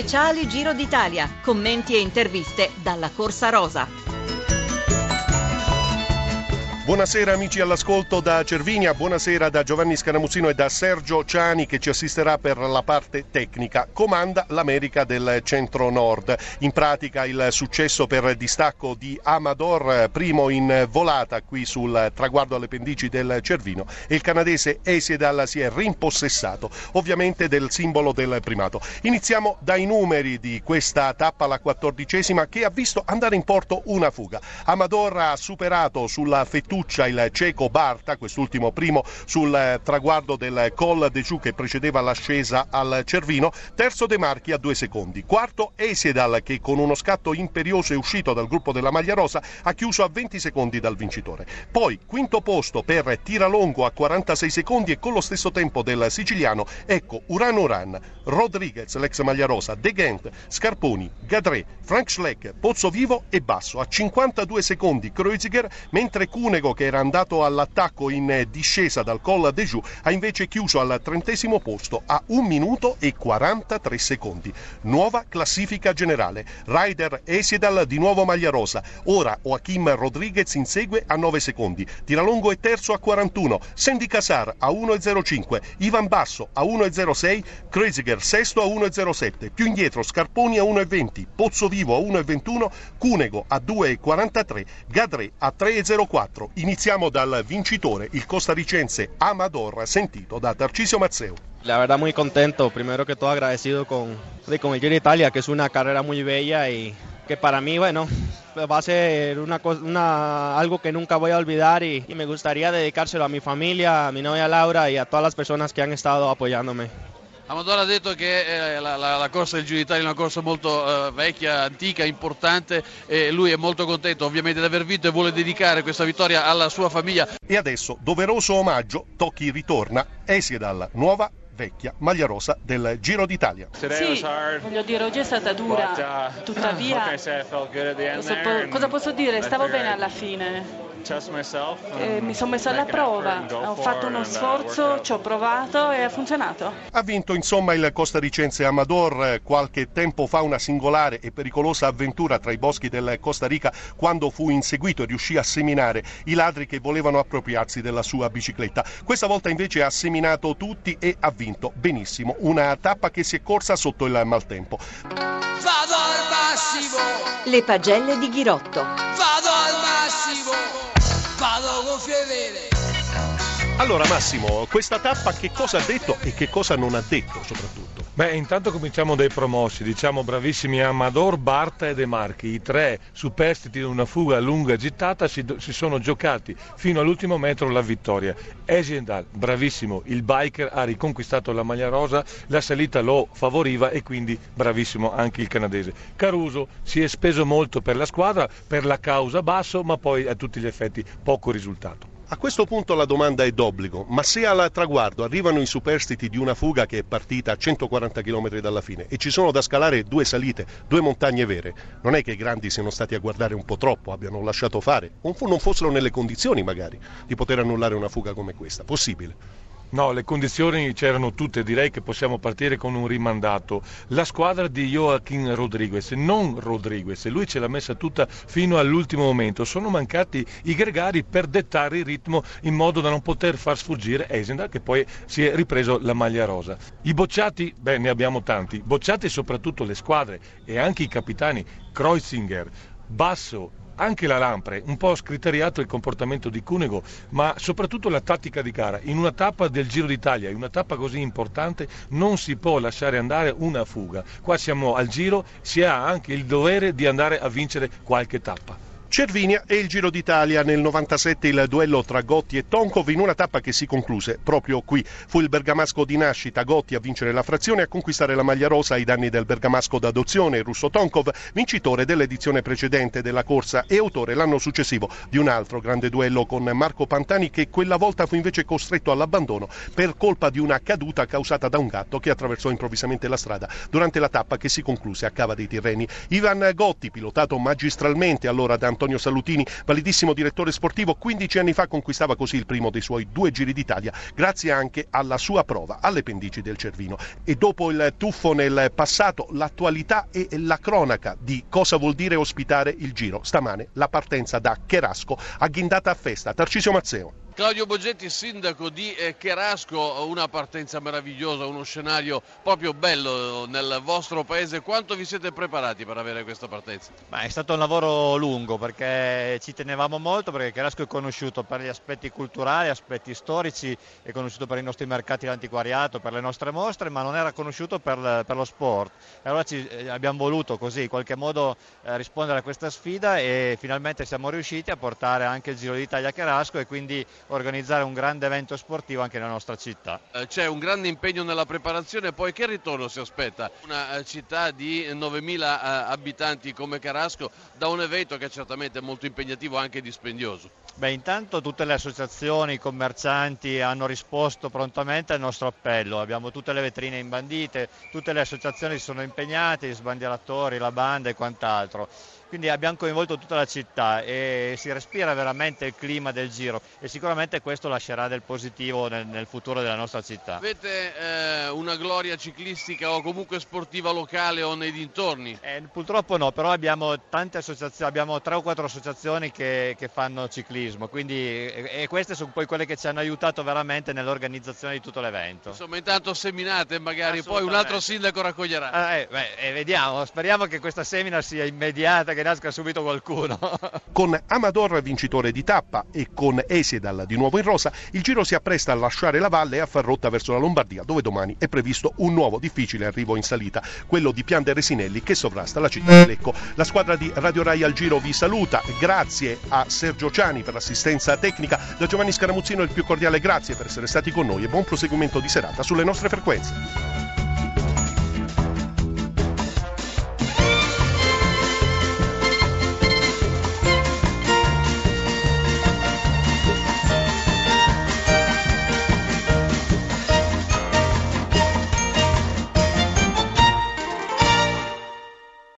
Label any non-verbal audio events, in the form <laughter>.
Speciali Giro d'Italia. Commenti e interviste dalla Corsa Rosa. Buonasera amici all'ascolto da Cervinia, buonasera da Giovanni Scanamuzzino e da Sergio Ciani che ci assisterà per la parte tecnica. Comanda l'America del centro-nord. In pratica il successo per distacco di Amador, primo in volata qui sul traguardo alle pendici del Cervino e il canadese Esiedal si è rimpossessato ovviamente del simbolo del primato. Iniziamo dai numeri di questa tappa, la quattordicesima, che ha visto andare in porto una fuga. Amador ha superato sulla fettura Lucia il cieco Barta, quest'ultimo primo sul eh, traguardo del Col de Giù che precedeva l'ascesa al Cervino, terzo De Marchi a due secondi, quarto Esiedal che con uno scatto imperioso è uscito dal gruppo della maglia rosa ha chiuso a 20 secondi dal vincitore. Poi quinto posto per Tiralongo a 46 secondi e con lo stesso tempo del siciliano, ecco Uran Uran, Rodriguez l'ex maglia rosa, De Gent, Scarponi, Gadré, Frank Schleck, Pozzovivo e Basso. A 52 secondi Kreuziger mentre Cunego che era andato all'attacco in discesa dal Col de Joux ha invece chiuso al trentesimo posto a 1 minuto e 43 secondi. Nuova classifica generale. Ryder Esiedal di nuovo maglia rosa. Ora Joachim Rodriguez insegue a 9 secondi. Tiralongo è terzo a 41. Sandy Casar a 1,05. Ivan Basso a 1,06. Kreuziger sesto a 1,07. Più indietro Scarponi a 1,20. Pozzo Vivo a 1,21. Cunego a 2,43. Gadré a 3,04. Iniziamo dal vincitore, il costarricense Amador, sentito da Tarcisio Mazzeo. La verdad muy contento, primero que todo agradecido con, con el Giro Italia, que es una carrera muy bella y que para mí, bueno, va a ser una, una, algo que nunca voy a olvidar y, y me gustaría dedicárselo a mi familia, a mi novia Laura y a todas las personas que han estado apoyándome. Amador ha detto che eh, la, la, la, corsa del Giro d'Italia è una corsa molto eh, vecchia, antica, importante e lui è molto contento ovviamente di aver vinto e vuole dedicare questa vittoria alla sua famiglia. E adesso, doveroso omaggio, Tocchi ritorna, Esiedal, nuova vecchia maglia rosa del Giro d'Italia. Sì, voglio dire, oggi è stata dura, uh, tuttavia <laughs> cosa posso dire? Stavo bene alla fine. Eh, mi sono messo alla prova, ho fatto uno sforzo, ci ho provato e ha funzionato. Ha vinto insomma il costarricense Amador eh, qualche tempo fa una singolare e pericolosa avventura tra i boschi del Costa Rica quando fu inseguito e riuscì a seminare i ladri che volevano appropriarsi della sua bicicletta. Questa volta invece ha seminato tutti e ha vinto benissimo una tappa che si è corsa sotto il maltempo. Le pagelle di Ghirotto. Vere. Allora Massimo, questa tappa che cosa ha detto e che cosa non ha detto soprattutto? Beh, intanto cominciamo dai promossi, diciamo bravissimi Amador, Barta e De Marchi. I tre superstiti di una fuga lunga gittata si, si, sono giocati fino all'ultimo metro la vittoria. Esiendal, bravissimo, il biker ha riconquistato la maglia rosa, la salita lo favoriva e quindi bravissimo anche il canadese. Caruso si è speso molto per la squadra, per la causa basso, ma poi a tutti gli effetti poco risultato. A questo punto la domanda è d'obbligo, ma se al traguardo arrivano i superstiti di una fuga che è partita a 140 km dalla fine e ci sono da scalare due salite, due montagne vere, non è che i grandi siano stati a guardare un po' troppo, abbiano lasciato fare, o non fossero nelle condizioni magari di poter annullare una fuga come questa? Possibile? No, le condizioni c'erano tutte, direi che possiamo partire con un rimandato. La squadra di Joaquin Rodriguez, non Rodriguez, lui ce l'ha messa tutta fino all'ultimo momento. Sono mancati i gregari per dettare il ritmo in modo da non poter far sfuggire Esenda che poi si è ripreso la maglia rosa. I bocciati, beh ne abbiamo tanti, bocciati soprattutto le squadre e anche i capitani Kreuzinger, Basso, anche la Lampre, un po' scriteriato il comportamento di Cunego, ma soprattutto la tattica di gara. In una tappa del Giro d'Italia, in una tappa così importante, non si può lasciare andare una fuga. Qua siamo al Giro, si ha anche il dovere di andare a vincere qualche tappa. Cervinia e il Giro d'Italia nel 97 il duello tra Gotti e Tonkov in una tappa che si concluse proprio qui. Fu il bergamasco di nascita Gotti a vincere la frazione e a conquistare la maglia rosa ai danni del bergamasco d'adozione il russo Tonkov, vincitore dell'edizione precedente della corsa e autore l'anno successivo di un altro grande duello con Marco Pantani che quella volta fu invece costretto all'abbandono per colpa di una caduta causata da un gatto che attraversò improvvisamente la strada durante la tappa che si concluse a Cava dei Tirreni. Ivan Gotti, pilotato magistralmente allora da Antonio Salutini, validissimo direttore sportivo, 15 anni fa conquistava così il primo dei suoi due giri d'Italia, grazie anche alla sua prova alle pendici del Cervino. E dopo il tuffo nel passato, l'attualità e la cronaca di cosa vuol dire ospitare il giro. Stamane la partenza da Cherasco agghindata a festa. Tarcisio Mazzeo. Claudio Boggetti, sindaco di eh, Cherasco, una partenza meravigliosa, uno scenario proprio bello nel vostro paese. Quanto vi siete preparati per avere questa partenza? Beh, è stato un lavoro lungo perché ci tenevamo molto perché Cherasco è conosciuto per gli aspetti culturali, aspetti storici, è conosciuto per i nostri mercati dell'antiquariato, per le nostre mostre, ma non era conosciuto per, per lo sport. E allora ci, eh, abbiamo voluto così in qualche modo eh, rispondere a questa sfida e finalmente siamo riusciti a portare anche il Giro d'Italia a Cherasco e quindi organizzare un grande evento sportivo anche nella nostra città. Eh, c'è un grande impegno nella preparazione, poi che ritorno si aspetta? Una eh, città di 9.000 eh, abitanti come Carasco da un evento che è certamente molto impegnativo e anche dispendioso. Beh, intanto tutte le associazioni, i commercianti hanno risposto prontamente al nostro appello, abbiamo tutte le vetrine imbandite, tutte le associazioni si sono impegnate, gli sbandieratori, la banda e quant'altro quindi abbiamo coinvolto tutta la città e si respira veramente il clima del giro e sicuramente questo lascerà del positivo nel, nel futuro della nostra città. Avete eh, una gloria ciclistica o comunque sportiva locale o nei dintorni? Eh, purtroppo no, però abbiamo tante associazioni, abbiamo tre o quattro associazioni che, che fanno ciclismo, quindi, e, e, queste sono poi quelle che ci hanno aiutato veramente nell'organizzazione di tutto l'evento. Insomma, intanto seminate magari poi un altro sindaco raccoglierà. Eh, beh, eh, vediamo, speriamo che questa semina sia immediata, che nasca subito qualcuno. <laughs> con Amador vincitore di tappa e con Esedal di nuovo in rosa, il Giro si appresta a lasciare la valle e a far rotta verso la Lombardia, dove domani è previsto un nuovo difficile arrivo in salita, quello di Pian de Resinelli che sovrasta la città di Lecco. La squadra di Radio Rai al Giro vi saluta, grazie a Sergio Ciani per l'assistenza tecnica, da Giovanni Scaramuzzino il più cordiale grazie per essere stati con noi e buon proseguimento di serata sulle nostre frequenze.